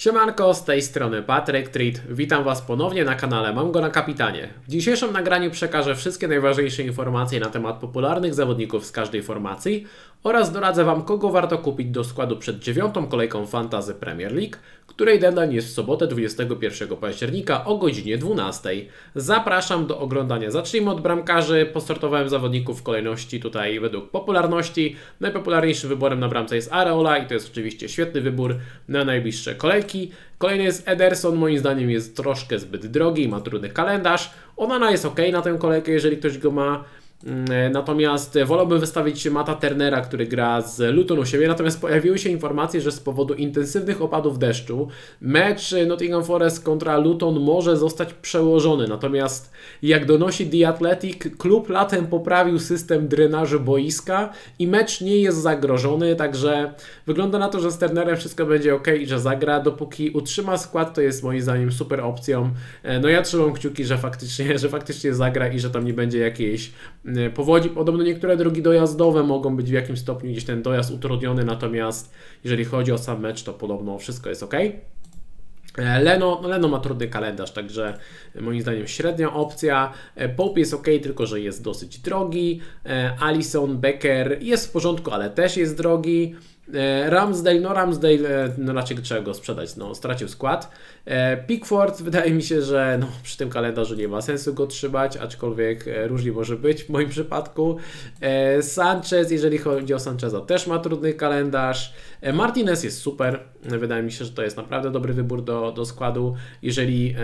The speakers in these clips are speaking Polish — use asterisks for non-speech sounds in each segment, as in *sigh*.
Siemanko, z tej strony Patryk Treat. Witam Was ponownie na kanale Mam go na kapitanie. W dzisiejszym nagraniu przekażę wszystkie najważniejsze informacje na temat popularnych zawodników z każdej formacji oraz doradzę Wam, kogo warto kupić do składu przed dziewiątą kolejką Fantazy Premier League, której deadline jest w sobotę 21 października o godzinie 12. Zapraszam do oglądania. Zacznijmy od bramkarzy. Postartowałem zawodników w kolejności tutaj według popularności. Najpopularniejszym wyborem na bramce jest Areola i to jest oczywiście świetny wybór na najbliższe kolejki. Kolejny jest Ederson, moim zdaniem jest troszkę zbyt drogi, ma trudny kalendarz. Onana jest ok na tę kolejkę, jeżeli ktoś go ma. Mm, natomiast wolałbym wystawić Mata Turnera, który gra z Luton u siebie. Natomiast pojawiły się informacje, że z powodu intensywnych opadów deszczu mecz Nottingham Forest kontra Luton może zostać przełożony. Natomiast jak donosi The Athletic, klub latem poprawił system drenażu boiska i mecz nie jest zagrożony. Także wygląda na to, że z Turnerem wszystko będzie ok i że zagra. Dopóki utrzyma skład, to jest moim zdaniem super opcją. E, no ja trzymam kciuki, że faktycznie, że faktycznie zagra i że tam nie będzie jakiejś powodzi. Podobno niektóre drogi dojazdowe mogą być w jakimś stopniu gdzieś ten dojazd utrudniony, natomiast jeżeli chodzi o sam mecz, to podobno wszystko jest ok. E, Leno, no Leno ma trudny kalendarz, także moim zdaniem średnia opcja. E, Pope jest ok, tylko że jest dosyć drogi. E, Alison Becker jest w porządku, ale też jest drogi. E, Ramsdale, no Ramsdale, e, no raczej trzeba go sprzedać, no stracił skład. E, Pickford, *laughs* wydaje mi się, że no, przy tym kalendarzu nie ma sensu go trzymać, aczkolwiek różnie może być w moim przypadku. Sanchez, jeżeli chodzi o Sancheza, też ma trudny kalendarz. Martinez jest super, wydaje mi się, że to jest naprawdę dobry wybór do, do składu. Jeżeli,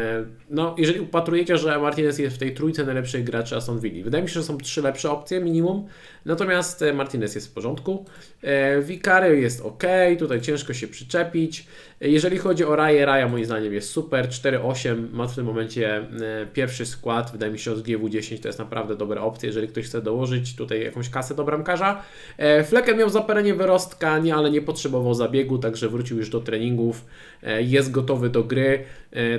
no, jeżeli upatrujecie, że Martinez jest w tej trójce najlepszych graczy Aston Villa, wydaje mi się, że są trzy lepsze opcje minimum, natomiast Martinez jest w porządku. Vicario jest ok, tutaj ciężko się przyczepić. Jeżeli chodzi o Raję, Raja moim zdaniem jest super, 4-8 ma w tym momencie e, pierwszy skład, wydaje mi się od GW10 to jest naprawdę dobra opcja, jeżeli ktoś chce dołożyć tutaj jakąś kasę do bramkarza. E, Flecken miał zapalenie wyrostka, nie, ale nie potrzebował zabiegu, także wrócił już do treningów, e, jest gotowy do gry,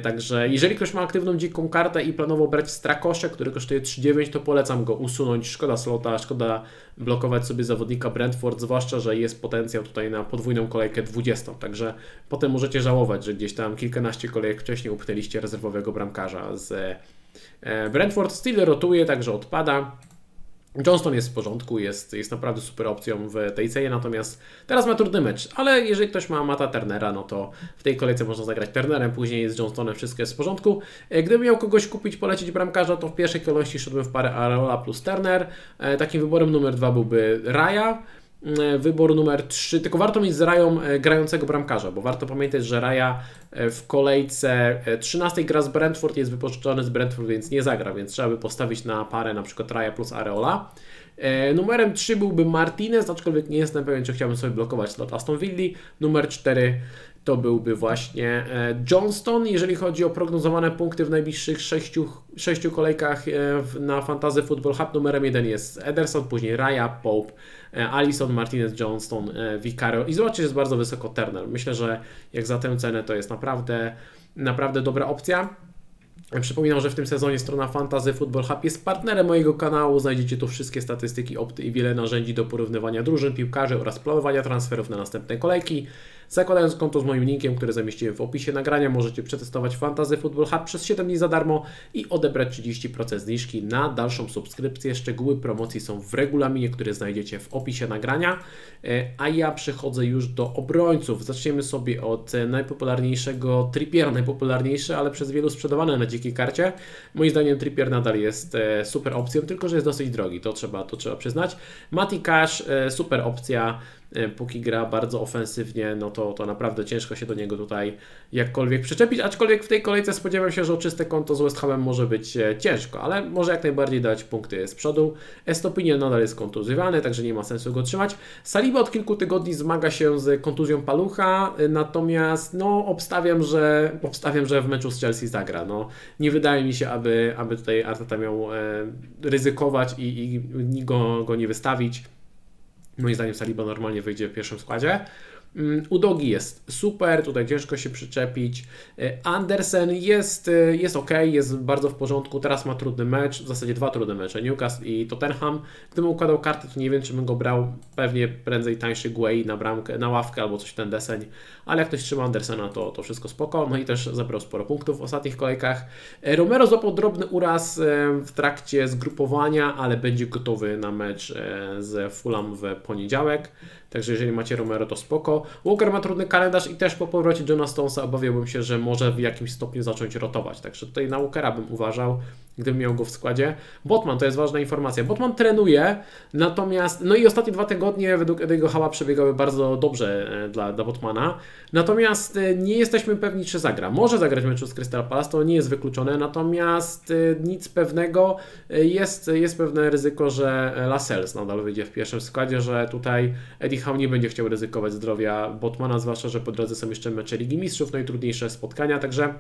także jeżeli ktoś ma aktywną dziką kartę i planował brać Strakosze, który kosztuje 3,9 to polecam go usunąć, szkoda slota, szkoda blokować sobie zawodnika Brentford, zwłaszcza, że jest potencjał tutaj na podwójną kolejkę 20, także potem możecie żałować, że gdzieś tam kilkanaście kolejek wcześniej upchnęliście rezerwowego bramkarza z e, Brentford. Still rotuje, także odpada. Johnston jest w porządku, jest, jest naprawdę super opcją w tej cenie, natomiast teraz ma trudny mecz, ale jeżeli ktoś ma Mata Turnera, no to w tej kolejce można zagrać Turnerem, później z Johnstonem wszystko jest w porządku. E, gdybym miał kogoś kupić, polecić bramkarza, to w pierwszej kolejności szedłbym w parę Areola plus Turner. E, takim wyborem numer dwa byłby Raya. E, wybór numer 3, tylko warto mieć z Rają e, grającego bramkarza, bo warto pamiętać, że Raja e, w kolejce 13 gra z Brentford, jest wypożyczony z Brentford, więc nie zagra, więc trzeba by postawić na parę na przykład Raja plus Areola. Numerem 3 byłby Martinez, aczkolwiek nie jestem pewien, czy chciałbym sobie blokować slot Aston Villa. Numer 4 to byłby właśnie Johnston. Jeżeli chodzi o prognozowane punkty w najbliższych 6, 6 kolejkach na Fantasy Football Hub, numerem 1 jest Ederson, później Raya, Pope, E, Alison, Martinez, Johnston, e, Vicario i zobaczcie, jest bardzo wysoko Turner. Myślę, że jak za tę cenę to jest naprawdę, naprawdę dobra opcja. Przypominam, że w tym sezonie strona Fantasy Football Hub jest partnerem mojego kanału. Znajdziecie tu wszystkie statystyki, opty i wiele narzędzi do porównywania drużyn, piłkarzy oraz planowania transferów na następne kolejki. Zakładając konto z moim linkiem, który zamieściłem w opisie nagrania, możecie przetestować Fantasy Football Hub przez 7 dni za darmo i odebrać 30% zniżki na dalszą subskrypcję. Szczegóły promocji są w regulaminie, który znajdziecie w opisie nagrania. E, a ja przechodzę już do obrońców. Zaczniemy sobie od najpopularniejszego Trippiera, najpopularniejszy, ale przez wielu sprzedawany na dzikiej karcie. Moim zdaniem Trippier nadal jest e, super opcją, tylko że jest dosyć drogi, to trzeba, to trzeba przyznać. Mati Cash, e, super opcja E, póki gra bardzo ofensywnie, no to, to naprawdę ciężko się do niego tutaj jakkolwiek przyczepić, aczkolwiek w tej kolejce spodziewam się, że o czyste konto z West Hamem może być e, ciężko, ale może jak najbardziej dać punkty z przodu. Estopinian nadal jest kontuzjowany, także nie ma sensu go trzymać. Saliba od kilku tygodni zmaga się z kontuzją palucha, e, natomiast no obstawiam, że obstawiam, że w meczu z Chelsea zagra. No, nie wydaje mi się, aby, aby tutaj Arteta miał e, ryzykować i, i go, go nie wystawić. Moim zdaniem Saliba normalnie wyjdzie w pierwszym składzie. Mm, Udogi jest super, tutaj ciężko się przyczepić. E, Andersen jest, e, jest ok, jest bardzo w porządku. Teraz ma trudny mecz, w zasadzie dwa trudne mecze, Newcastle i Tottenham. Gdybym układał karty, to nie wiem, czy bym go brał. Pewnie prędzej tańszy Guay na bramkę, na ławkę albo coś w ten deseń. Ale jak ktoś trzyma Andersena, to, to wszystko spoko. No i też zebrał sporo punktów w ostatnich kolejkach. E, Romero złapał drobny uraz w trakcie zgrupowania, ale będzie gotowy na mecz z Fulham w poniedziałek. Także jeżeli macie Romero, to spoko. Walker ma trudny kalendarz i też po powrocie Johna Stonesa obawiałbym się, że może w jakimś stopniu zacząć rotować. Także tutaj na Walkera bym uważał, gdybym miał go w składzie. Botman to jest ważna informacja. Botman trenuje, natomiast, no i ostatnie dwa tygodnie według Ediego Hała przebiegały bardzo dobrze e, dla, dla Botmana. Natomiast e, nie jesteśmy pewni, czy zagra. Może zagrać meczu z Crystal Palace, to nie jest wykluczone, natomiast e, nic pewnego. Jest, jest pewne ryzyko, że Lascelles nadal wyjdzie w pierwszym składzie, że tutaj Eddie Howe nie będzie chciał ryzykować zdrowia Botmana, zwłaszcza, że po drodze są jeszcze mecze Ligi Mistrzów, no i trudniejsze spotkania, także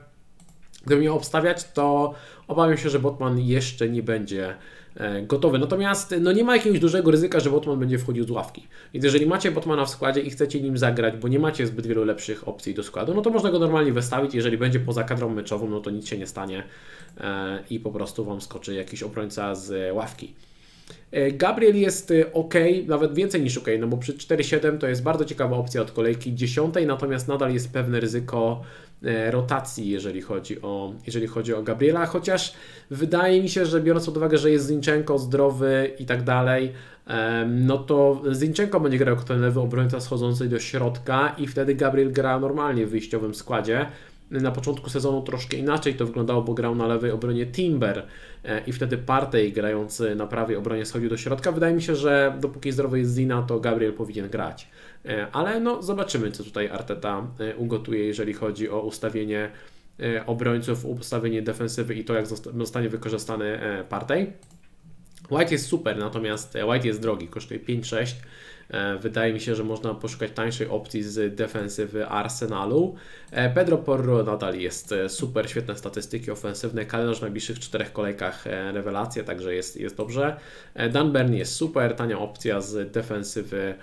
gdybym miał obstawiać, to obawiam się, że Botman jeszcze nie będzie e, gotowy. Natomiast no nie ma jakiegoś dużego ryzyka, że Botman będzie wchodził z ławki. Więc jeżeli macie Botmana w składzie i chcecie nim zagrać, bo nie macie zbyt wielu lepszych opcji do składu, no to można go normalnie wystawić. Jeżeli będzie poza kadrą meczową, no to nic się nie stanie e, i po prostu Wam skoczy jakiś obrońca z ławki. E, Gabriel jest ok, nawet więcej niż ok, no bo przy 4-7 to jest bardzo ciekawa opcja od kolejki 10, natomiast nadal jest pewne ryzyko rotacji, jeżeli chodzi o, jeżeli chodzi o Gabriela, chociaż wydaje mi się, że biorąc pod uwagę, że jest Zinchenko zdrowy i tak dalej, no to Zinchenko będzie grał jako ten lewy obrońca schodzący do środka i wtedy Gabriel gra normalnie w wyjściowym składzie na początku sezonu troszkę inaczej to wyglądało, bo grał na lewej obronie Timber e, i wtedy Partey grający na prawej obronie schodził do środka. Wydaje mi się, że dopóki zdrowy jest Zina, to Gabriel powinien grać. E, ale no zobaczymy, co tutaj Arteta e, ugotuje, jeżeli chodzi o ustawienie obrońców, ustawienie defensywy i to, jak zostanie wykorzystany Partey. White jest super, natomiast White jest drogi, kosztuje 5-6. E, wydaje mi się, że można poszukać tańszej opcji z defensywy Arsenalu. E, Pedro Porro nadal jest e, super, świetne statystyki ofensywne, kalendarz w najbliższych czterech kolejkach rewelacja, także jest, jest dobrze. Dan Burn jest super, tania opcja z defensywy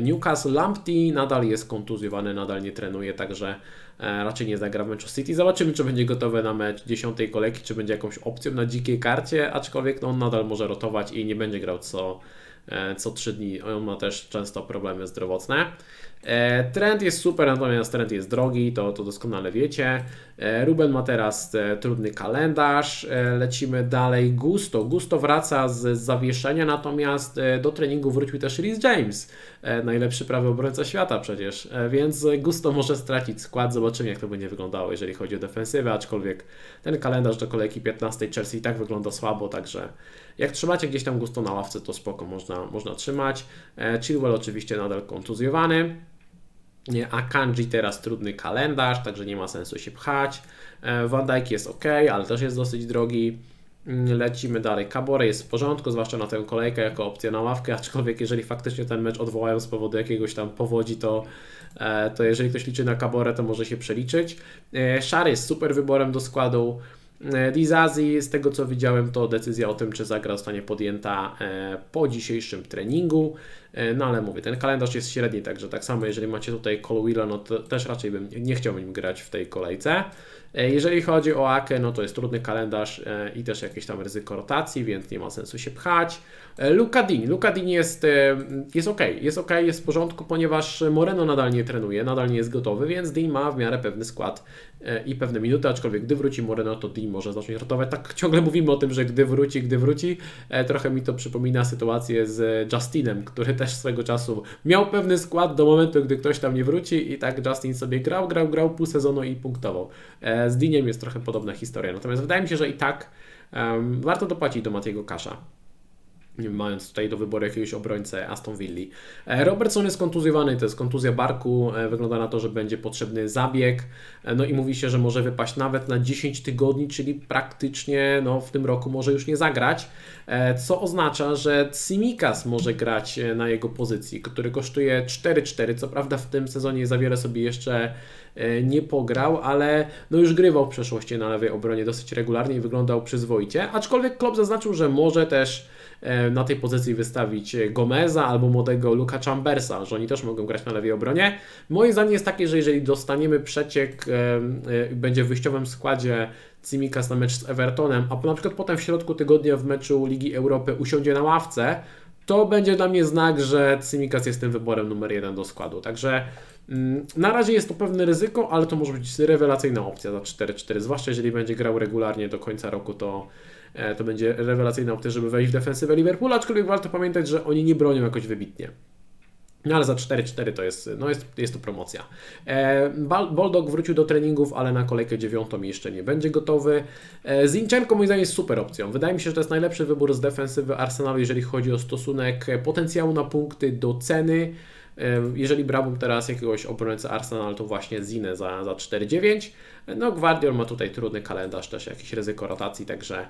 Newcastle Lamptey nadal jest kontuzjowany, nadal nie trenuje, także raczej nie zagra w meczu City. Zobaczymy, czy będzie gotowy na mecz dziesiątej kolejki, czy będzie jakąś opcją na dzikiej karcie, aczkolwiek no, on nadal może rotować i nie będzie grał co E, co 3 dni. On ma też często problemy zdrowotne. E, trend jest super, natomiast trend jest drogi, to, to doskonale wiecie. E, Ruben ma teraz trudny kalendarz. Lecimy dalej. Gusto. Gusto wraca z zawieszenia, natomiast do treningu wrócił też Rhys James, najlepszy prawy obrońca świata przecież, więc Gusto może stracić skład. Zobaczymy, jak to będzie wyglądało, jeżeli chodzi o defensywę, aczkolwiek ten kalendarz do kolejki 15 Chelsea i tak wygląda słabo, także jak trzymacie gdzieś tam gusto na ławce, to spoko, można, można trzymać. E, Chilwell oczywiście nadal kontuzjowany. A Kanji teraz trudny kalendarz, także nie ma sensu się pchać. E, Van Dijk jest ok, ale też jest dosyć drogi. Lecimy dalej. Kabore jest w porządku, zwłaszcza na tę kolejkę jako opcja na ławkę, aczkolwiek jeżeli faktycznie ten mecz odwołają z powodu jakiegoś tam powodzi, to, e, to jeżeli ktoś liczy na Kabore, to może się przeliczyć. Szary jest super wyborem do składu. Dizazi, z tego co widziałem, to decyzja o tym, czy zagra zostanie podjęta e, po dzisiejszym treningu. E, no ale mówię, ten kalendarz jest średni, także tak samo jeżeli macie tutaj Colwilla, no to też raczej bym nie chciał nim grać w tej kolejce. E, jeżeli chodzi o Akę, no to jest trudny kalendarz i też jakieś tam ryzyko rotacji, więc nie ma sensu się pchać. Lukadini. Lukadini jest, jest ok, jest ok, jest w porządku, ponieważ Moreno nadal nie trenuje, nadal nie jest gotowy, więc Dean ma w miarę pewny skład i pewne minuty, aczkolwiek gdy wróci Moreno, to Dean może zacząć ratować. Tak ciągle mówimy o tym, że gdy wróci, gdy wróci, trochę mi to przypomina sytuację z Justinem, który też swego czasu miał pewny skład do momentu, gdy ktoś tam nie wróci i tak Justin sobie grał, grał, grał pół sezonu i punktował. Z Deanem jest trochę podobna historia, natomiast wydaje mi się, że i tak um, warto dopłacić do Matiego Kasza mając tutaj do wyboru jakiegoś obrońcę Aston Villa. E, Robertson jest kontuzjowany, to jest kontuzja barku, e, wygląda na to, że będzie potrzebny zabieg, e, no i mówi się, że może wypaść nawet na 10 tygodni, czyli praktycznie no, w tym roku może już nie zagrać, co oznacza, że Simikas może grać na jego pozycji, który kosztuje 4-4, co prawda w tym sezonie za wiele sobie jeszcze nie pograł, ale no już grywał w przeszłości na lewej obronie dosyć regularnie i wyglądał przyzwoicie, aczkolwiek Klopp zaznaczył, że może też na tej pozycji wystawić Gomeza albo młodego Luka Chambersa, że oni też mogą grać na lewej obronie. Moje zdanie jest takie, że jeżeli dostaniemy przeciek, będzie w wyjściowym składzie Cimikas na mecz z Evertonem, a na przykład potem w środku tygodnia w meczu Ligi Europy usiądzie na ławce, to będzie dla mnie znak, że Cimikas jest tym wyborem numer jeden do składu. Także na razie jest to pewne ryzyko, ale to może być rewelacyjna opcja za 4-4, zwłaszcza jeżeli będzie grał regularnie do końca roku, to, e, to będzie rewelacyjna opcja, żeby wejść w defensywę Liverpoola, aczkolwiek warto pamiętać, że oni nie bronią jakoś wybitnie. No ale za 4-4 to jest, no jest, jest to promocja. E, Boldog wrócił do treningów, ale na kolejkę dziewiątą jeszcze nie będzie gotowy. E, Zinchenko moim zdaniem jest super opcją. Wydaje mi się, że to jest najlepszy wybór z defensywy Arsenalu, jeżeli chodzi o stosunek potencjału na punkty do ceny. Jeżeli brałbym teraz jakiegoś obrońcę Arsenal, to właśnie Zinę za, za 4-9. No Guardiol ma tutaj trudny kalendarz, też jakieś ryzyko rotacji, także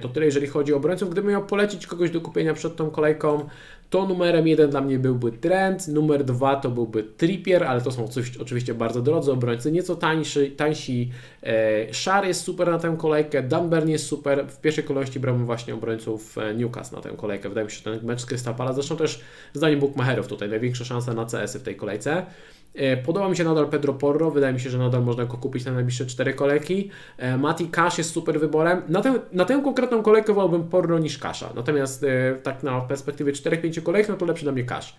to tyle jeżeli chodzi o obrońców. Gdybym miał polecić kogoś do kupienia przed tą kolejką, to numerem jeden dla mnie byłby Trent, numer dwa to byłby Trippier, ale to są oczywiście bardzo drodzy obrońcy, nieco tańszy, tańsi. E, Szar jest super na tę kolejkę, Dunburn jest super. W pierwszej kolejności brałem właśnie obrońców e, Newcastle na tę kolejkę. Wydaje mi się, że ten mecz z Crystal Palace, zresztą też zdaniem bookmacherów tutaj największa szansa na CS-y w tej kolejce. E, podoba mi się nadal Pedro Porro, wydaje mi się, że nadal można go kupić na najbliższe cztery kolejki. E, Mati Cash jest super wyborem. Na tę, na tę konkretną kolejkę wolałbym Porro niż Kasza, natomiast e, tak na perspektywie 4-5 kolejek, no to lepszy dla mnie Cash.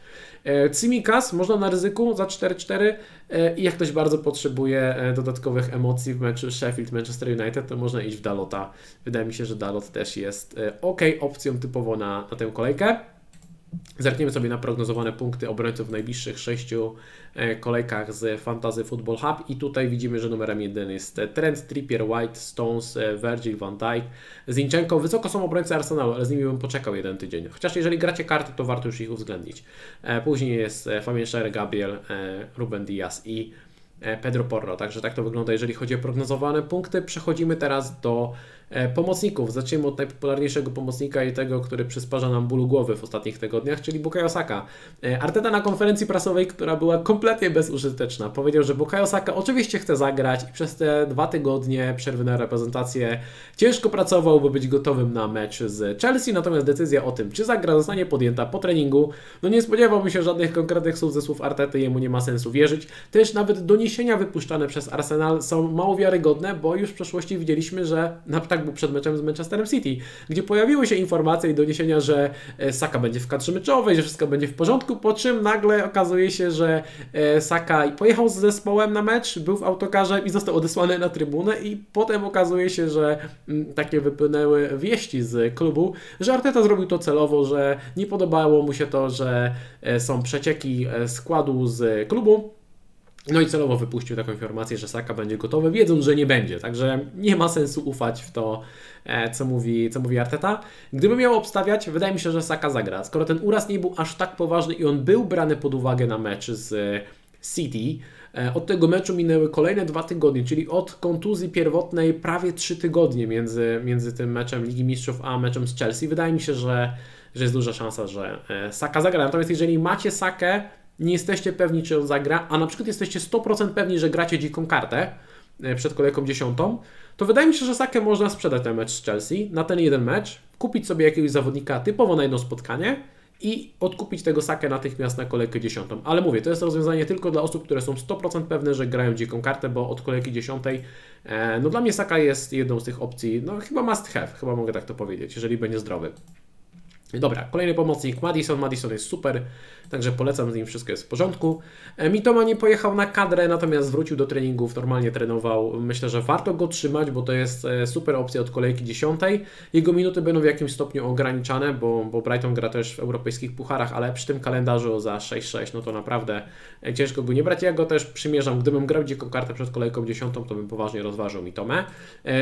Cimikas można na ryzyku za 4-4 i jak ktoś bardzo potrzebuje dodatkowych emocji w meczu Sheffield-Manchester United, to można iść w Dalota. Wydaje mi się, że Dalot też jest ok opcją typowo na, na tę kolejkę. Zerkniemy sobie na prognozowane punkty obrońców w najbliższych sześciu e, kolejkach z Fantasy Football Hub i tutaj widzimy, że numerem jeden jest Trent, Trippier, White, Stones, e, Virgil van Dijk, Zinchenko. Wysoko są obrońcy Arsenalu, ale z nimi bym poczekał jeden tydzień. Chociaż jeżeli gracie karty, to warto już ich uwzględnić. E, później jest Fabian Scherer, Gabriel, Ruben Diaz i Pedro Porro. Także tak to wygląda, jeżeli chodzi o prognozowane punkty. Przechodzimy teraz do pomocników. Zacznijmy od najpopularniejszego pomocnika i tego, który przysparza nam bólu głowy w ostatnich tygodniach, czyli Bukayo Saka. E, Arteta na konferencji prasowej, która była kompletnie bezużyteczna, powiedział, że Bukayo Saka oczywiście chce zagrać i przez te dwa tygodnie przerwy na reprezentację ciężko pracował, by być gotowym na mecz z Chelsea, natomiast decyzja o tym, czy zagra, zostanie podjęta po treningu. No nie spodziewałbym się żadnych konkretnych słów ze słów Artety, jemu nie ma sensu wierzyć. Też nawet doniesienia wypuszczane przez Arsenal są mało wiarygodne, bo już w przeszłości widzieliśmy, że na tak był przed meczem z Manchesterem City, gdzie pojawiły się informacje i doniesienia, że e, Saka będzie w kadrze meczowej, że wszystko będzie w porządku, po czym nagle okazuje się, że e, Saka pojechał z zespołem na mecz, był w autokarze i został odesłany na trybunę i potem okazuje się, że mm, takie wypłynęły wieści z klubu, że Arteta zrobił to celowo, że nie podobało mu się to, że e, są przecieki składu z klubu, no i celowo wypuścił taką informację, że Saka będzie gotowy, wiedząc, że nie będzie. Także nie ma sensu ufać w to, e, co mówi, co mówi Arteta. Gdyby miał obstawiać, wydaje mi się, że Saka zagra. Skoro ten uraz nie był aż tak poważny i on był brany pod uwagę na mecz z City, e, od tego meczu minęły kolejne dwa tygodnie, czyli od kontuzji pierwotnej prawie trzy tygodnie między, między tym meczem Ligi Mistrzów a meczem z Chelsea. Wydaje mi się, że, że jest duża szansa, że e, Saka zagra. Natomiast jeżeli macie Sakę, nie jesteście pewni, czy on zagra, a na przykład jesteście 100% pewni, że gracie dziką kartę e, przed kolejką dziesiątą, to wydaje mi się, że Sakę można sprzedać ten mecz z Chelsea, na ten jeden mecz, kupić sobie jakiegoś zawodnika typowo na jedno spotkanie i odkupić tego Sakę natychmiast na kolejkę dziesiątą. Ale mówię, to jest rozwiązanie tylko dla osób, które są 100% pewne, że grają dziką kartę, bo od kolejki dziesiątej, e, no dla mnie Saka jest jedną z tych opcji, no chyba must have, chyba mogę tak to powiedzieć, jeżeli będzie zdrowy. Dobra, kolejny pomocnik Madison. Madison jest super, także polecam z nim, wszystko jest w porządku. E, Mitoma nie pojechał na kadrę, natomiast wrócił do treningów, normalnie trenował. Myślę, że warto go trzymać, bo to jest e, super opcja od kolejki 10. Jego minuty będą w jakimś stopniu ograniczane, bo, bo Brighton gra też w europejskich pucharach, ale przy tym kalendarzu za 6-6, no to naprawdę e, ciężko go nie brać. Ja go też przymierzam, gdybym grał dziką kartę przed kolejką 10, to bym poważnie rozważył Mitomę.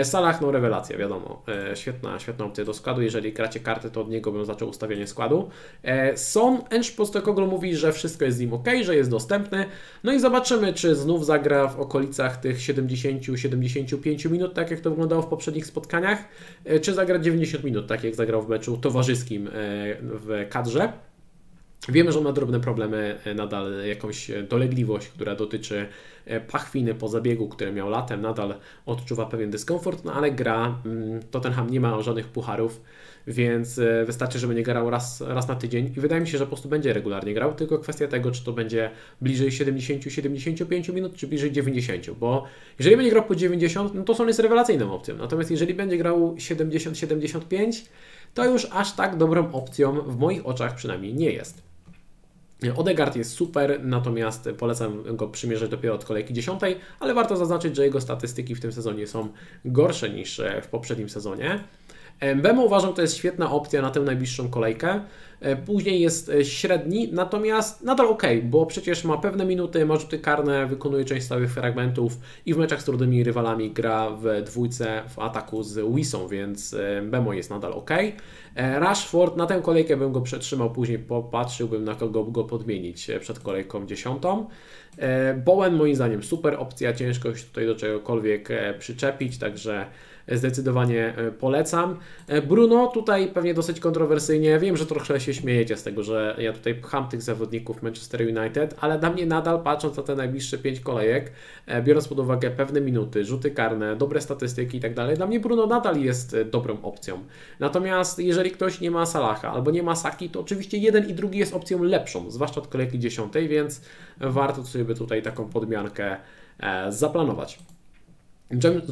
Salah, no rewelacja, wiadomo, świetna, świetna opcja do składu. Jeżeli gracie kartę, to od niego bym zaczął ustawienie składu. E, Son Enż Postecoglou mówi, że wszystko jest z nim ok, że jest dostępny. No i zobaczymy, czy znów zagra w okolicach tych 70-75 minut, tak jak to wyglądało w poprzednich spotkaniach, e, czy zagra 90 minut, tak jak zagrał w meczu towarzyskim e, w kadrze. Wiemy, że on ma drobne problemy, nadal jakąś dolegliwość, która dotyczy pachwiny po zabiegu, który miał latem, nadal odczuwa pewien dyskomfort, no ale gra, mm, Tottenham nie ma żadnych pucharów, więc e, wystarczy, żeby nie grał raz, raz na tydzień i wydaje mi się, że po prostu będzie regularnie grał, tylko kwestia tego, czy to będzie bliżej 70-75 minut, czy bliżej 90, bo jeżeli będzie grał po 90, no to są jest rewelacyjną opcją, natomiast jeżeli będzie grał 70-75, to już aż tak dobrą opcją w moich oczach przynajmniej nie jest. Odegaard jest super, natomiast polecam go przymierzyć dopiero od kolejki 10, ale warto zaznaczyć, że jego statystyki w tym sezonie są gorsze niż w poprzednim sezonie. Bemo uważam, to jest świetna opcja na tę najbliższą kolejkę. E, później jest e, średni, natomiast nadal ok, bo przecież ma pewne minuty, ma rzuty karne, wykonuje część stałych fragmentów i w meczach z trudnymi rywalami gra w dwójce w ataku z Wisą, więc e, Bemo jest nadal ok. Rashford, na tę kolejkę bym go przetrzymał, później popatrzyłbym na kogo go podmienić przed kolejką dziesiątą. Bowen moim zdaniem super opcja, ciężko się tutaj do czegokolwiek przyczepić, także zdecydowanie e, polecam. E, Bruno tutaj pewnie dosyć kontrowersyjnie, wiem, że trochę się śmiejecie z tego, że ja tutaj pcham tych zawodników Manchester United, ale dla mnie nadal patrząc na te najbliższe 5 kolejek, e, biorąc pod uwagę pewne minuty, rzuty karne, dobre statystyki i tak dalej, dla mnie Bruno nadal jest dobrą opcją. Natomiast jeżeli ktoś nie ma Salaha albo nie ma Saki, to oczywiście jeden i drugi jest opcją lepszą, zwłaszcza od kolejki 10, więc warto sobie tutaj taką podmiankę zaplanować.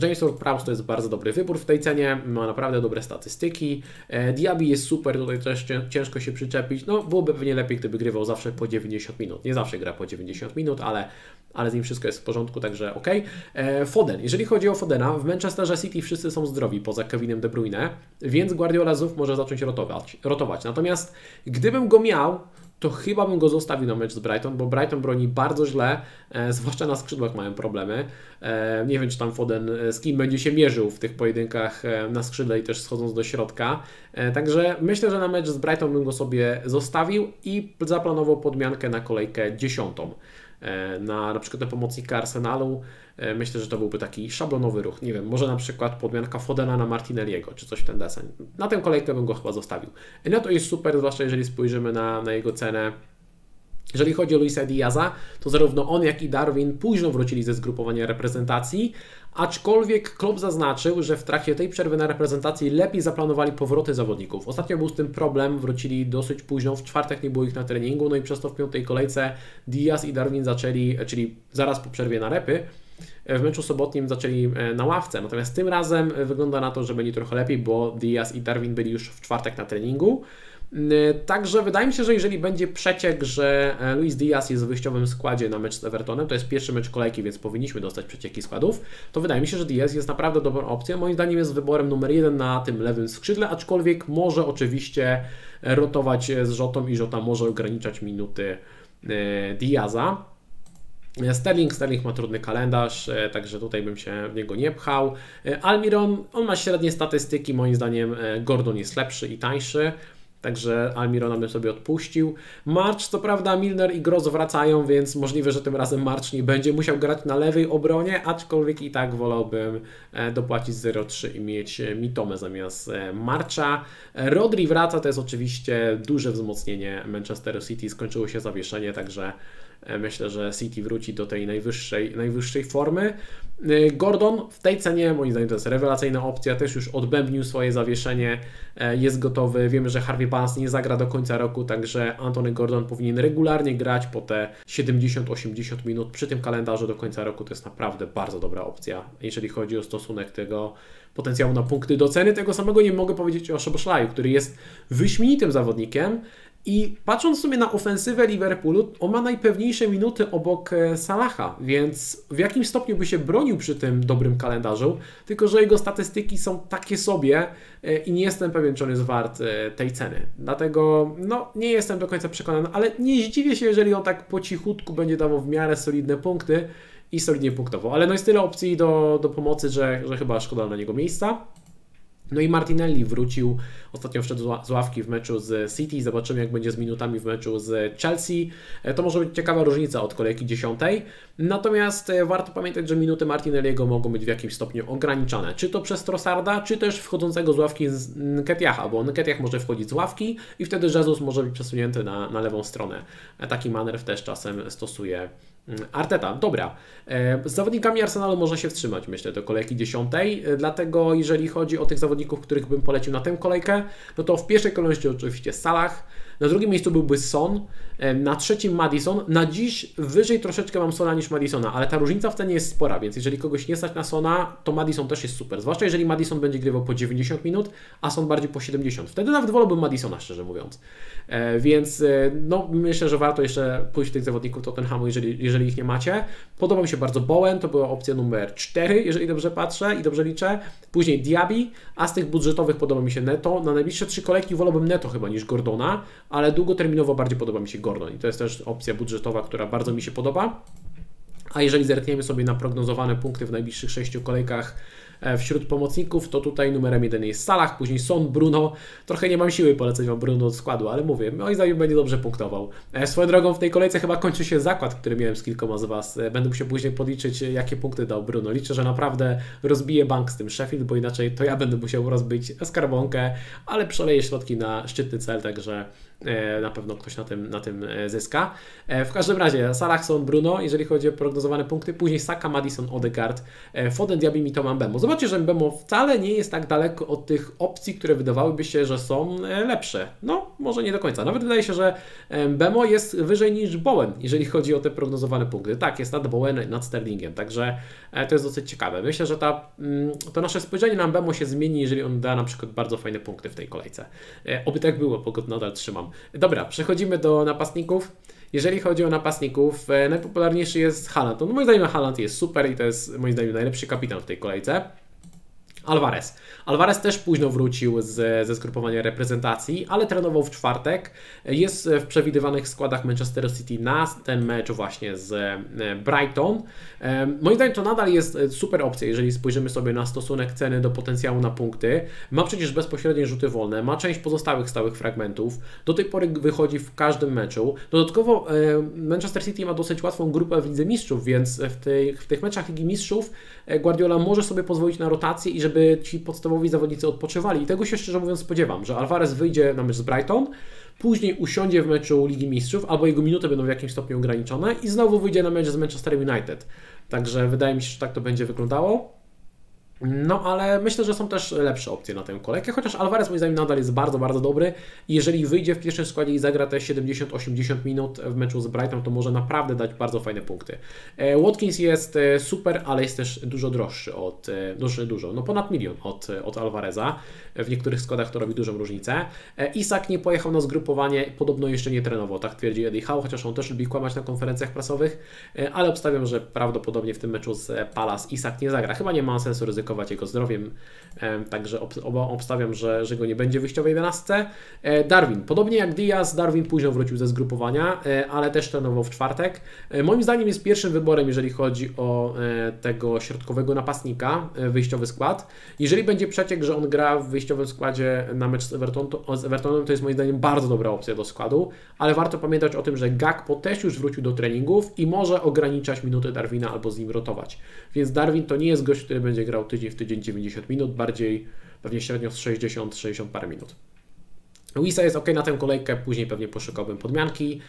James Ward-Prowse to jest bardzo dobry wybór w tej cenie, ma naprawdę dobre statystyki. E, Diaby jest super, tutaj też ciężko się przyczepić. No, byłoby pewnie lepiej, gdyby grywał zawsze po 90 minut. Nie zawsze gra po 90 minut, ale, ale z nim wszystko jest w porządku, także ok. E, Foden, jeżeli chodzi o Fodena, w Manchesterze City wszyscy są zdrowi poza Kevinem De Bruyne, więc Guardiola znów może zacząć rotować. rotować. Natomiast gdybym go miał, to chyba bym go zostawił na mecz z Brighton, bo Brighton broni bardzo źle, e, zwłaszcza na skrzydłach mają problemy. E, nie wiem, czy tam Foden e, z kim będzie się mierzył w tych pojedynkach e, na skrzydle i też schodząc do środka. E, także myślę, że na mecz z Brighton bym go sobie zostawił i zaplanował podmiankę na kolejkę dziesiątą. E, na na przykład na pomocnika Arsenalu E, myślę, że to byłby taki szablonowy ruch. Nie wiem, może na przykład podmianka Fodena na Martinelliego, czy coś w ten deseń. Na tę kolejkę bym go chyba zostawił. No to jest super, zwłaszcza jeżeli spojrzymy na, na jego cenę. Jeżeli chodzi o Luisa Diaza, to zarówno on, jak i Darwin późno wrócili ze zgrupowania reprezentacji, aczkolwiek Klopp zaznaczył, że w trakcie tej przerwy na reprezentacji lepiej zaplanowali powroty zawodników. Ostatnio był z tym problem, wrócili dosyć późno, w czwartek nie było ich na treningu, no i przez to w piątej kolejce Diaz i Darwin zaczęli, czyli zaraz po przerwie na repy, w meczu sobotnim zaczęli e, na ławce, natomiast tym razem wygląda na to, że będzie trochę lepiej, bo Diaz i Darwin byli już w czwartek na treningu. E, także wydaje mi się, że jeżeli będzie przeciek, że e, Luis Diaz jest w wyjściowym składzie na mecz z Evertonem, to jest pierwszy mecz kolejki, więc powinniśmy dostać przecieki składów, to wydaje mi się, że Diaz jest naprawdę dobrą opcją. Moim zdaniem jest wyborem numer jeden na tym lewym skrzydle, aczkolwiek może oczywiście rotować z Rzotą i Rzota może ograniczać minuty Diaza. Sterling, Sterling ma trudny kalendarz, e, także tutaj bym się w niego nie pchał. E, Almiron, on ma średnie statystyki, moim zdaniem e, Gordon jest lepszy i tańszy. Także Almirona bym sobie odpuścił. March, co prawda Milner i Gross wracają, więc możliwe, że tym razem March nie będzie musiał grać na lewej obronie, aczkolwiek i tak wolałbym dopłacić 0,3 i mieć Mitomę zamiast Marcha. Rodri wraca, to jest oczywiście duże wzmocnienie Manchester City, skończyło się zawieszenie, także E, myślę, że City wróci do tej najwyższej, najwyższej formy. E, Gordon w tej cenie, moim zdaniem, to jest rewelacyjna opcja. Też już odbębnił swoje zawieszenie, e, jest gotowy. Wiemy, że Harvey Barnes nie zagra do końca roku, także Anthony Gordon powinien regularnie grać po te 70-80 minut. Przy tym kalendarzu do końca roku to jest naprawdę bardzo dobra opcja, jeżeli chodzi o stosunek tego potencjału na punkty do ceny. Tego samego nie mogę powiedzieć o Szoboszlaju, który jest wyśmienitym zawodnikiem. I patrząc sobie na ofensywę Liverpoolu, on ma najpewniejsze minuty obok e, Salaha, więc w jakim stopniu by się bronił przy tym dobrym kalendarzu, tylko że jego statystyki są takie sobie e, i nie jestem pewien, czy on jest wart e, tej ceny. Dlatego no, nie jestem do końca przekonany, ale nie zdziwię się, jeżeli on tak po cichutku będzie dawał w miarę solidne punkty i solidnie punktowo. Ale no jest tyle opcji do, do pomocy, że, że chyba szkoda na niego miejsca. No i Martinelli wrócił, ostatnio wszedł z ławki w meczu z City, zobaczymy jak będzie z minutami w meczu z Chelsea. E, to może być ciekawa różnica od kolejki dziesiątej. Natomiast e, warto pamiętać, że minuty Martinelliego mogą być w jakimś stopniu ograniczane. Czy to przez Trossarda, czy też wchodzącego z ławki z Nketiacha, bo Nketiach może wchodzić z ławki i wtedy Jesus może być przesunięty na, na lewą stronę. E, taki manewr też czasem stosuje Arteta, dobra. E, z zawodnikami Arsenalu można się wstrzymać, myślę, do kolejki dziesiątej. E, dlatego, jeżeli chodzi o tych zawodników, których bym polecił na tę kolejkę, no to w pierwszej kolejności oczywiście Salah, na drugim miejscu byłby Son, na trzecim Madison. Na dziś wyżej troszeczkę mam Sona niż Madisona, ale ta różnica w cenie jest spora, więc jeżeli kogoś nie stać na Sona, to Madison też jest super. Zwłaszcza jeżeli Madison będzie grywał po 90 minut, a Son bardziej po 70. Wtedy nawet wolałbym Madisona, szczerze mówiąc. E, więc e, no, myślę, że warto jeszcze pójść w tych zawodników Tottenhamu, jeżeli, jeżeli ich nie macie. Podoba mi się bardzo Bowen, to była opcja numer 4, jeżeli dobrze patrzę i dobrze liczę. Później Diaby, a z tych budżetowych podoba mi się Neto. Na najbliższe trzy kolejki wolałbym Neto chyba niż Gordona, ale długoterminowo bardziej podoba mi się Gordon i to jest też opcja budżetowa, która bardzo mi się podoba. A jeżeli zerkniemy sobie na prognozowane punkty w najbliższych sześciu kolejkach E, wśród pomocników to tutaj numerem jeden jest Salah, później Son, Bruno. Trochę nie mam siły polecać Wam Bruno od składu, ale mówię, moim zdaniem będzie dobrze punktował. E, swoją drogą w tej kolejce chyba kończy się zakład, który miałem z kilkoma z Was. E, będę musiał później podliczyć, jakie punkty dał Bruno. Liczę, że naprawdę rozbije bank z tym Sheffield, bo inaczej to ja będę musiał rozbić skarbonkę, ale przeleję środki na szczytny cel, także na pewno ktoś na tym, na tym zyska. W każdym razie Salah, Son, Bruno, jeżeli chodzi o prognozowane punkty, później Saka, Madison, Odegaard, Foden, Diaby, Mitoma, Bemo zobaczcie, że Mbemo wcale nie jest tak daleko od tych opcji, które wydawałyby się, że są e, lepsze. No, może nie do końca. Nawet wydaje się, że Mbemo jest wyżej niż Bowen, jeżeli chodzi o te prognozowane punkty. Tak, jest nad Bowen, nad Sterlingiem, także e, to jest dosyć ciekawe. Myślę, że ta, mm, to nasze spojrzenie na Mbemo się zmieni, jeżeli on da na przykład bardzo fajne punkty w tej kolejce. E, oby tak było, bo nadal trzymam. Dobra, przechodzimy do napastników. Jeżeli chodzi o napastników, najpopularniejszy jest Haaland. No, moim zdaniem Haaland jest super i to jest moim zdaniem najlepszy kapitan w tej kolejce. Alvarez. Alvarez też późno wrócił z, ze zgrupowania reprezentacji, ale trenował w czwartek. Jest w przewidywanych składach Manchester City na ten mecz właśnie z e, Brighton. E, moim zdaniem to nadal jest super opcja, jeżeli spojrzymy sobie na stosunek ceny do potencjału na punkty. Ma przecież bezpośrednie rzuty wolne, ma część pozostałych stałych fragmentów. Do tej pory wychodzi w każdym meczu. Dodatkowo e, Manchester City ma dosyć łatwą grupę w Lidze Mistrzów, więc w, tej, w tych meczach Ligi Mistrzów Guardiola może sobie pozwolić na rotację i żeby ci podstawowi zawodnicy odpoczywali. I tego się szczerze mówiąc spodziewam, że Alvarez wyjdzie na mecz z Brighton, później usiądzie w meczu Ligi Mistrzów, albo jego minuty będą w jakimś stopniu ograniczone i znowu wyjdzie na mecz z Manchester United. Także wydaje mi się, że tak to będzie wyglądało. No, ale myślę, że są też lepsze opcje na tę kolejkę, chociaż Alvarez moim zdaniem nadal jest bardzo, bardzo dobry. Jeżeli wyjdzie w pierwszym składzie i zagra te 70-80 minut w meczu z Brighton, to może naprawdę dać bardzo fajne punkty. E, Watkins jest e, super, ale jest też dużo droższy od, e, dużo, dużo, no ponad milion od, od Alvareza. W niektórych składach to robi dużą różnicę. Isak nie pojechał na zgrupowanie, podobno jeszcze nie trenował, tak twierdzi Eddie Howe, chociaż on też lubi kłamać na konferencjach prasowych, ale obstawiam, że prawdopodobnie w tym meczu z Palace Isak nie zagra. Chyba nie ma sensu ryzykować ryzykować jego zdrowiem, także obstawiam, że, że go nie będzie wyjściowej 11. E, Darwin, podobnie jak Diaz, Darwin późno wrócił ze zgrupowania, e, ale też trenował w czwartek. E, moim zdaniem jest pierwszym wyborem, jeżeli chodzi o tego środkowego napastnika, wyjściowy skład. Jeżeli będzie przeciek, że on gra w wyjściowym składzie na mecz z, Everton, z Evertonem, to jest moim zdaniem bardzo dobra opcja do składu, ale warto pamiętać o tym, że Gakpo też już wrócił do treningów i może ograniczać minuty Darwina albo z nim rotować. Więc Darwin to nie jest gość, który będzie grał tydzień tydzień w tydzień 90 minut, bardziej pewnie średnio z 60-60 parę minut. Luisa jest ok na tę kolejkę, później pewnie poszukałbym podmianki.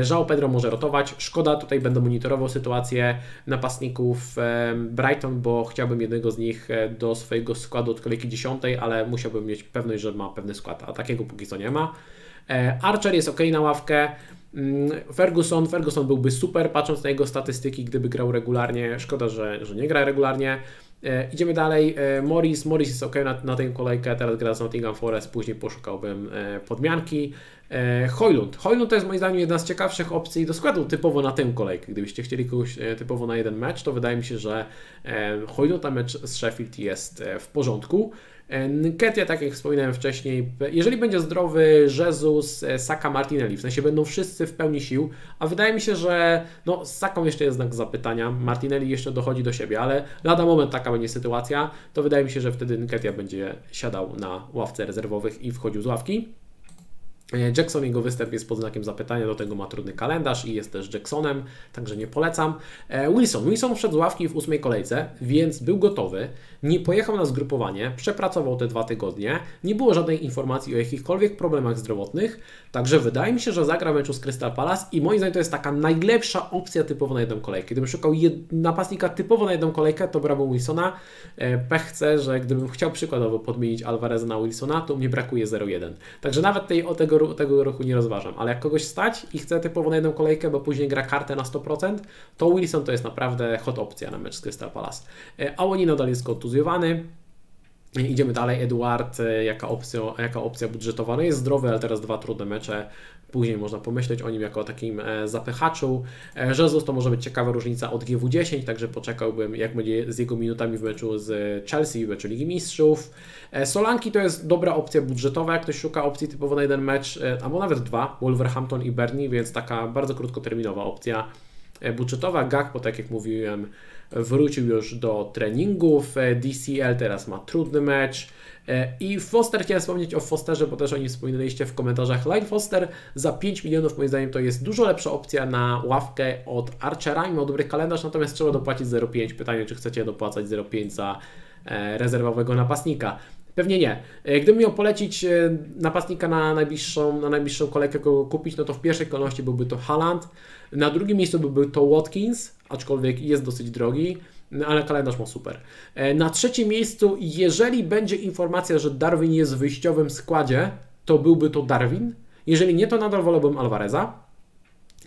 Żał e, Pedro może rotować. Szkoda, tutaj będę monitorował sytuację napastników e, Brighton, bo chciałbym jednego z nich e, do swojego składu od kolejki 10, ale musiałbym mieć pewność, że ma pewny skład, a takiego póki co nie ma. Archer jest ok na ławkę. Mm, Ferguson, Ferguson byłby super, patrząc na jego statystyki, gdyby grał regularnie. Szkoda, że, że nie gra regularnie. E, idziemy dalej. E, Morris. Morris jest ok na, na tę kolejkę. Teraz gra z Nottingham Forest. Później poszukałbym e, podmianki. E, Hojlund. Hojlund to jest moim zdaniem jedna z ciekawszych opcji do składu typowo na tę kolejkę. Gdybyście chcieli kogoś e, typowo na jeden mecz, to wydaje mi się, że e, Hojlund na mecz z Sheffield jest w porządku. Nketia, tak jak wspominałem wcześniej, jeżeli będzie zdrowy Jezus, Saka, Martinelli, w sensie będą wszyscy w pełni sił, a wydaje mi się, że no, z Saką jeszcze jest znak zapytania, Martinelli jeszcze dochodzi do siebie, ale lada moment taka będzie sytuacja, to wydaje mi się, że wtedy Nketia będzie siadał na ławce rezerwowych i wchodził z ławki. E, Jackson, jego występ jest pod znakiem zapytania, do tego ma trudny kalendarz i jest też Jacksonem, także nie polecam. E, Wilson. Wilson wszedł z ławki w ósmej kolejce, więc był gotowy, nie pojechał na zgrupowanie, przepracował te dwa tygodnie, nie było żadnej informacji o jakichkolwiek problemach zdrowotnych, także wydaje mi się, że zagra meczu z Crystal Palace i moim zdaniem to jest taka najlepsza opcja typowo na jedną kolejkę. Gdybym szukał napastnika typowo na jedną kolejkę, to brałbym Wilsona. E, pech chcę, że gdybym chciał przykładowo podmienić Alvareza na Wilsona, to mnie brakuje 0-1. Także nawet tej, o tego tego ruchu nie rozważam. Ale jak kogoś stać i chce typowo na jedną kolejkę, bo później gra kartę na 100%, to Wilson to jest naprawdę hot opcja na mecz z Crystal Palace. E, Awoni nadal jest kontuzjowany. Idziemy dalej. Eduard, e, jaka opcja, jaka opcja budżetowa? No jest zdrowy, ale teraz dwa trudne mecze. Później można pomyśleć o nim jako o takim e, zapychaczu. Jesus to może być ciekawa różnica od GW10, także poczekałbym, jak będzie z jego minutami w meczu z Chelsea, w meczu Ligi Mistrzów. Solanki to jest dobra opcja budżetowa, jak ktoś szuka opcji typowo na jeden mecz, albo nawet dwa, Wolverhampton i Bernie, więc taka bardzo krótkoterminowa opcja budżetowa. Gakpo, tak jak mówiłem, wrócił już do treningów. E, DCL teraz ma trudny mecz. E, I Foster, chciałem wspomnieć o Fosterze, bo też o nim wspominaliście w komentarzach. Line Foster za 5 milionów, moim zdaniem, to jest dużo lepsza opcja na ławkę od Archera. Ma dobry kalendarz, natomiast trzeba dopłacić 0,5. Pytanie, czy chcecie dopłacać 0,5 za e, rezerwowego napastnika. Pewnie nie. Gdybym miał polecić napastnika na najbliższą, na najbliższą kolejkę, kogo kupić, no to w pierwszej kolejności byłby to Haaland. Na drugim miejscu byłby to Watkins, aczkolwiek jest dosyć drogi, no, ale kalendarz ma super. E, na trzecim miejscu, jeżeli będzie informacja, że Darwin jest w wyjściowym składzie, to byłby to Darwin. Jeżeli nie, to nadal wolałbym Alvareza.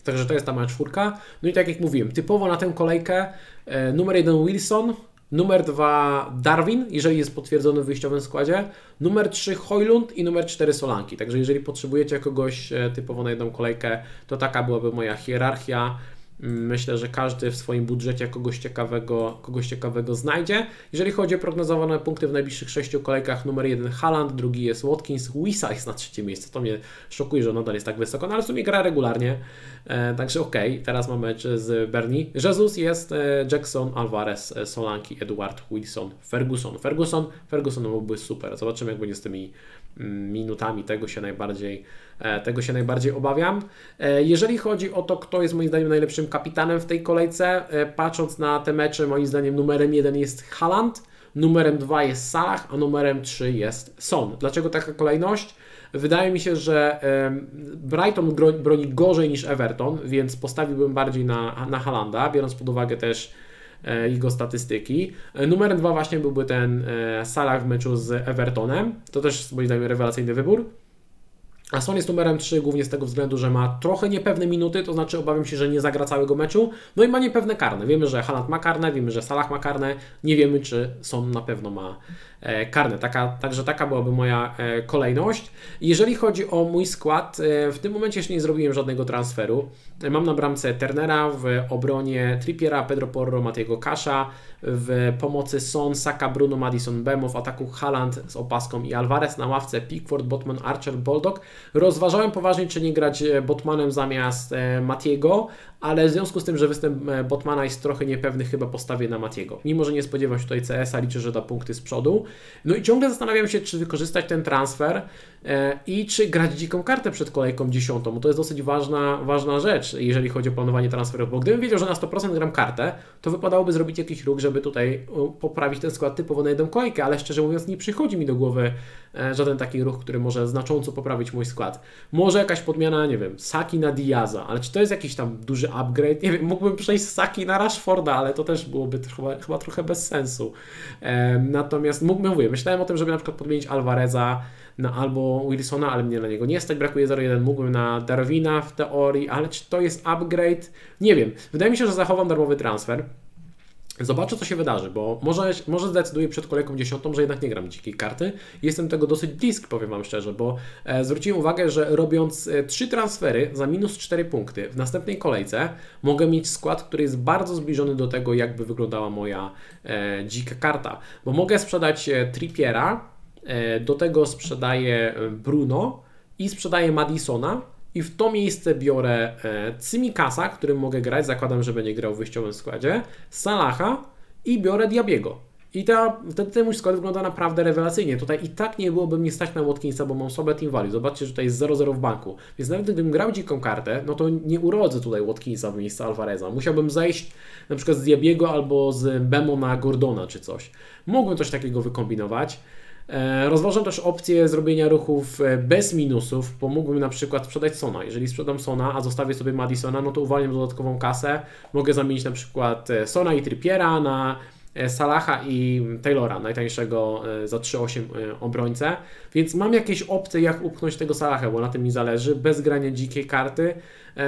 Także to jest ta moja czwórka. No i tak jak mówiłem, typowo na tę kolejkę e, numer jeden Wilson, numer dwa Darwin, jeżeli jest potwierdzony w wyjściowym składzie, numer trzy Hojlund i numer cztery Solanki. Także jeżeli potrzebujecie kogoś e, typowo na jedną kolejkę, to taka byłaby moja hierarchia. Myślę, że każdy w swoim budżecie kogoś ciekawego, kogoś ciekawego znajdzie. Jeżeli chodzi o prognozowane punkty w najbliższych sześciu kolejkach, numer jeden Haaland, drugi jest Watkins, Wisa jest na trzecim miejscu. To mnie szokuje, że nadal jest tak wysoko, no ale w sumie gra regularnie. E, także okej, okay. teraz mamy mecz z Bernie. Jesus jest e, Jackson, Alvarez, e, Solanki, Edward, Wilson, Ferguson. Ferguson, Ferguson byłby super. Zobaczymy, jak będzie z tymi minutami. Tego się najbardziej, e, tego się najbardziej obawiam. E, jeżeli chodzi o to, kto jest moim zdaniem najlepszym kapitanem w tej kolejce, e, patrząc na te mecze, moim zdaniem numerem jeden jest Haaland, numerem dwa jest Salah, a numerem trzy jest Son. Dlaczego taka kolejność? Wydaje mi się, że Brighton broni gorzej niż Everton, więc postawiłbym bardziej na, na Halanda, biorąc pod uwagę też jego statystyki. E, numerem dwa właśnie byłby ten e, Salah w meczu z Evertonem. To też moim zdaniem rewelacyjny wybór. A Son jest numerem 3 głównie z tego względu, że ma trochę niepewne minuty, to znaczy obawiam się, że nie zagra całego meczu. No i ma niepewne karne. Wiemy, że Haaland ma karne, wiemy, że Salah ma karne, nie wiemy, czy Son na pewno ma E, karne. Taka, także taka byłaby moja e, kolejność. Jeżeli chodzi o mój skład, e, w tym momencie jeszcze nie zrobiłem żadnego transferu. Mam na bramce Turnera, w obronie Trippiera, Pedro Porro, Matiego Kasza, w pomocy Son, Saka, Bruno, Madison, Bemo, w ataku Haaland z opaską i Alvarez na ławce Pickford, Botman, Archer, Bulldog. Rozważałem poważnie, czy nie grać Botmanem zamiast Matiego, ale w związku z tym, że występ Botmana jest trochę niepewny, chyba postawię na Matiego. Mimo, że nie spodziewam się tutaj CS-a, liczę, że da punkty z przodu. No i ciągle zastanawiam się, czy wykorzystać ten transfer e, i czy grać dziką kartę przed kolejką dziesiątą, bo to jest dosyć ważna, ważna rzecz, jeżeli chodzi o planowanie transferów, bo gdybym wiedział, że na 100% gram kartę, to wypadałoby zrobić jakiś ruch, żeby tutaj poprawić ten skład typowo na jedną kolejkę, ale szczerze mówiąc nie przychodzi mi do głowy e, żaden taki ruch, który może znacząco poprawić mój skład. Może jakaś podmiana, nie wiem, Saki na Diaza, ale czy to jest jakiś tam duży upgrade? Nie wiem, mógłbym przejść z Saki na Rashforda, ale to też byłoby chyba, chyba trochę bez sensu. E, natomiast mógłbym, mówię, myślałem o tym, żeby na przykład podmienić Alvareza na albo Wilsona, ale mnie na niego nie stać, brakuje 0,1, mógłbym na Darwina w teorii, ale czy to jest upgrade? Nie wiem. Wydaje mi się, że zachowam darmowy transfer. Zobaczę, co się wydarzy, bo może, może zdecyduję przed kolejką dziesiątą, że jednak nie gram dzikiej karty. Jestem tego dosyć bliski, powiem Wam szczerze, bo e, zwróciłem uwagę, że robiąc e, trzy transfery za minus 4 punkty w następnej kolejce, mogę mieć skład, który jest bardzo zbliżony do tego, jakby wyglądała moja e, dzika karta. Bo mogę sprzedać e, Trippiera, e, do tego sprzedaję e, Bruno i sprzedaję Madisona, i w to miejsce biorę e, Cymikasa, którym mogę grać, zakładam, że będzie grał w wyjściowym składzie, Salaha i biorę Diabiego. I ta, wtedy ten mój skład wygląda naprawdę rewelacyjnie. Tutaj i tak nie byłoby mnie stać na Watkinsa, bo mam słabe team value. Zobaczcie, że tutaj jest 0-0 w banku. Więc nawet gdybym grał dziką kartę, no to nie urodzę tutaj Watkinsa w miejsce Alvareza. Musiałbym zejść na przykład z Diabiego albo z Bemo na Gordona czy coś. Mógłbym coś takiego wykombinować. E, Rozważam też opcję zrobienia ruchów e, bez minusów, bo mógłbym na przykład sprzedać Sona. Jeżeli sprzedam Sona, a zostawię sobie Madisona, no to uwalniam dodatkową kasę. Mogę zamienić na przykład e, Sona i Trippiera na Salaha i Taylora, najtańszego za 3,8 e, obrońcę. Więc mam jakieś opcje, jak upchnąć tego Salaha, bo na tym mi zależy, bez grania dzikiej karty.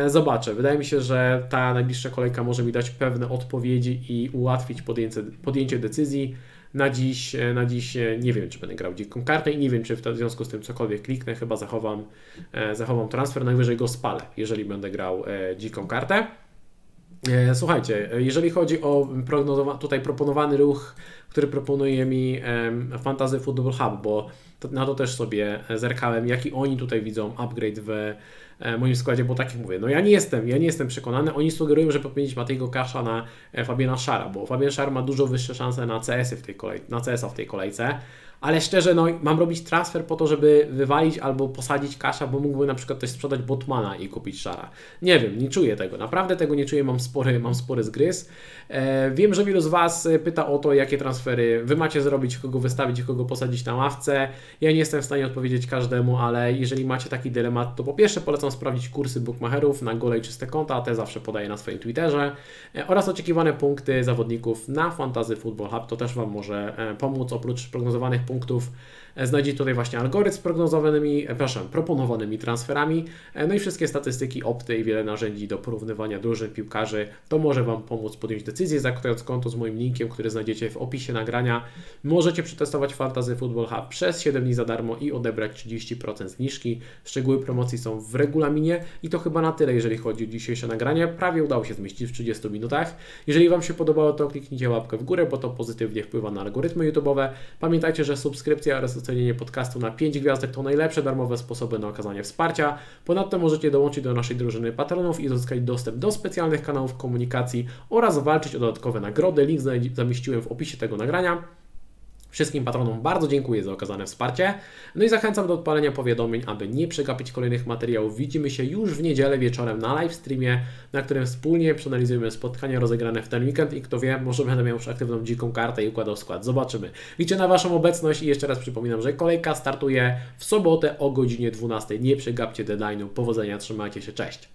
Zobaczę. Wydaje mi się, że ta najbliższa kolejka może mi dać pewne odpowiedzi i ułatwić podjęcie, podjęcie decyzji. Na dziś, e, na dziś e, nie wiem, czy będę grał dziką kartę i nie wiem, czy w związku z tym cokolwiek kliknę. Chyba zachowam, e, zachowam transfer, najwyżej go spalę, jeżeli będę grał dziką kartę. Słuchajcie, jeżeli chodzi o tutaj proponowany ruch, który proponuje mi Fantasy Football Hub, bo to, na to też sobie zerkałem, jaki oni tutaj widzą upgrade w moim składzie, bo tak jak mówię, no ja nie jestem, ja nie jestem przekonany, oni sugerują, że podmienić Matejego Kasza na e, Fabiana Szara, bo Fabian Szar ma dużo wyższe szanse na CS-y w tej kolej, na CS-a w tej kolejce, ale szczerze, no mam robić transfer po to, żeby wywalić albo posadzić Kasza, bo mógłby na przykład też sprzedać Botmana i kupić Szara. Nie wiem, nie czuję tego, naprawdę tego nie czuję, mam spory, mam spory zgryz. E, wiem, że wielu z Was e, pyta o to, jakie transfery Wy macie zrobić, kogo wystawić, kogo posadzić na ławce. Ja nie jestem w stanie odpowiedzieć każdemu, ale jeżeli macie taki dylemat, to po pierwsze polecam sprawdzić kursy bookmacherów na gole i czyste konta, te zawsze podaję na swoim Twitterze, e, oraz oczekiwane punkty zawodników na Fantasy Football Hub, to też Wam może e, pomóc, oprócz prognozowanych punktów e, znajdziecie tutaj właśnie algorytm z prognozowanymi, e, przepraszam, proponowanymi transferami, e, no i wszystkie statystyki, opty i wiele narzędzi do porównywania drużyn piłkarzy. To może Wam pomóc podjąć decyzję, zakładając konto z moim linkiem, który znajdziecie w opisie nagrania. Możecie przetestować Fantasy Football Hub przez 7 dni za darmo i odebrać 30% zniżki. Szczegóły promocji są w regulaminie i to chyba na tyle, jeżeli chodzi o dzisiejsze nagranie. Prawie udało się zmieścić w 30 minutach. Jeżeli Wam się podobało, to kliknijcie łapkę w górę, bo to pozytywnie wpływa na algorytmy YouTube'owe. Pamiętajcie, że subskrypcja oraz ocenienie podcastu na 5 gwiazdek to najlepsze darmowe sposoby na okazanie wsparcia. Ponadto możecie dołączyć do naszej drużyny patronów i uzyskać dostęp do specjalnych kanałów komunikacji oraz walczyć o dodatkowe nagrody. Link zamieściłem w opisie tego nagrania. Wszystkim patronom bardzo dziękuję za okazane wsparcie. No i zachęcam do odpalenia powiadomień, aby nie przegapić kolejnych materiałów. Widzimy się już w niedzielę wieczorem na live streamie, na którym wspólnie przeanalizujemy spotkania rozegrane w ten weekend i kto wie, może będę miał już aktywną dziką kartę i układał skład. Zobaczymy. Liczę na Waszą obecność i jeszcze raz przypominam, że kolejka startuje w sobotę o godzinie 12. Nie przegapcie deadline'u. Powodzenia, trzymajcie się, cześć.